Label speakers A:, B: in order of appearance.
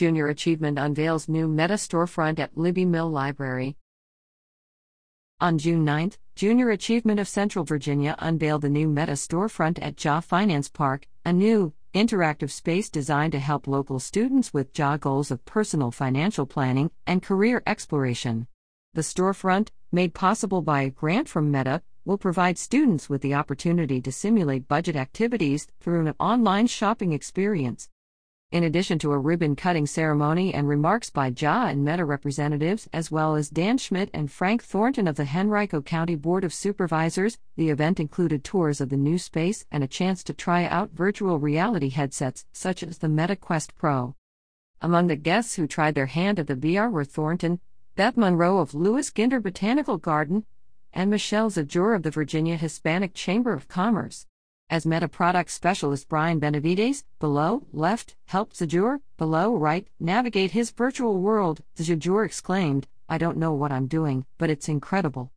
A: Junior Achievement unveils new Meta storefront at Libbie Mill Library. On June 9, Junior Achievement of Central Virginia unveiled the new Meta storefront at JA Finance Park, a new, interactive space designed to help local students with JA goals of personal financial planning and career exploration. The storefront, made possible by a grant from Meta, will provide students with the opportunity to simulate budget activities through an online shopping experience. In addition to a ribbon cutting ceremony and remarks by JA and Meta representatives, as well as Dan Schmitt and Frank Thornton of the Henrico County Board of Supervisors, the event included tours of the new space and a chance to try out virtual reality headsets such as the Meta Quest Pro. Among the guests who tried their hand at the VR were Thornton, Beth Monroe of Lewis Ginter Botanical Garden, and Michelle Zajur of the Virginia Hispanic Chamber of Commerce. As Meta product specialist Brian Benavides, below, left, helped Zajur, below, right, navigate his virtual world, Zajur exclaimed, I don't know what I'm doing, but it's incredible.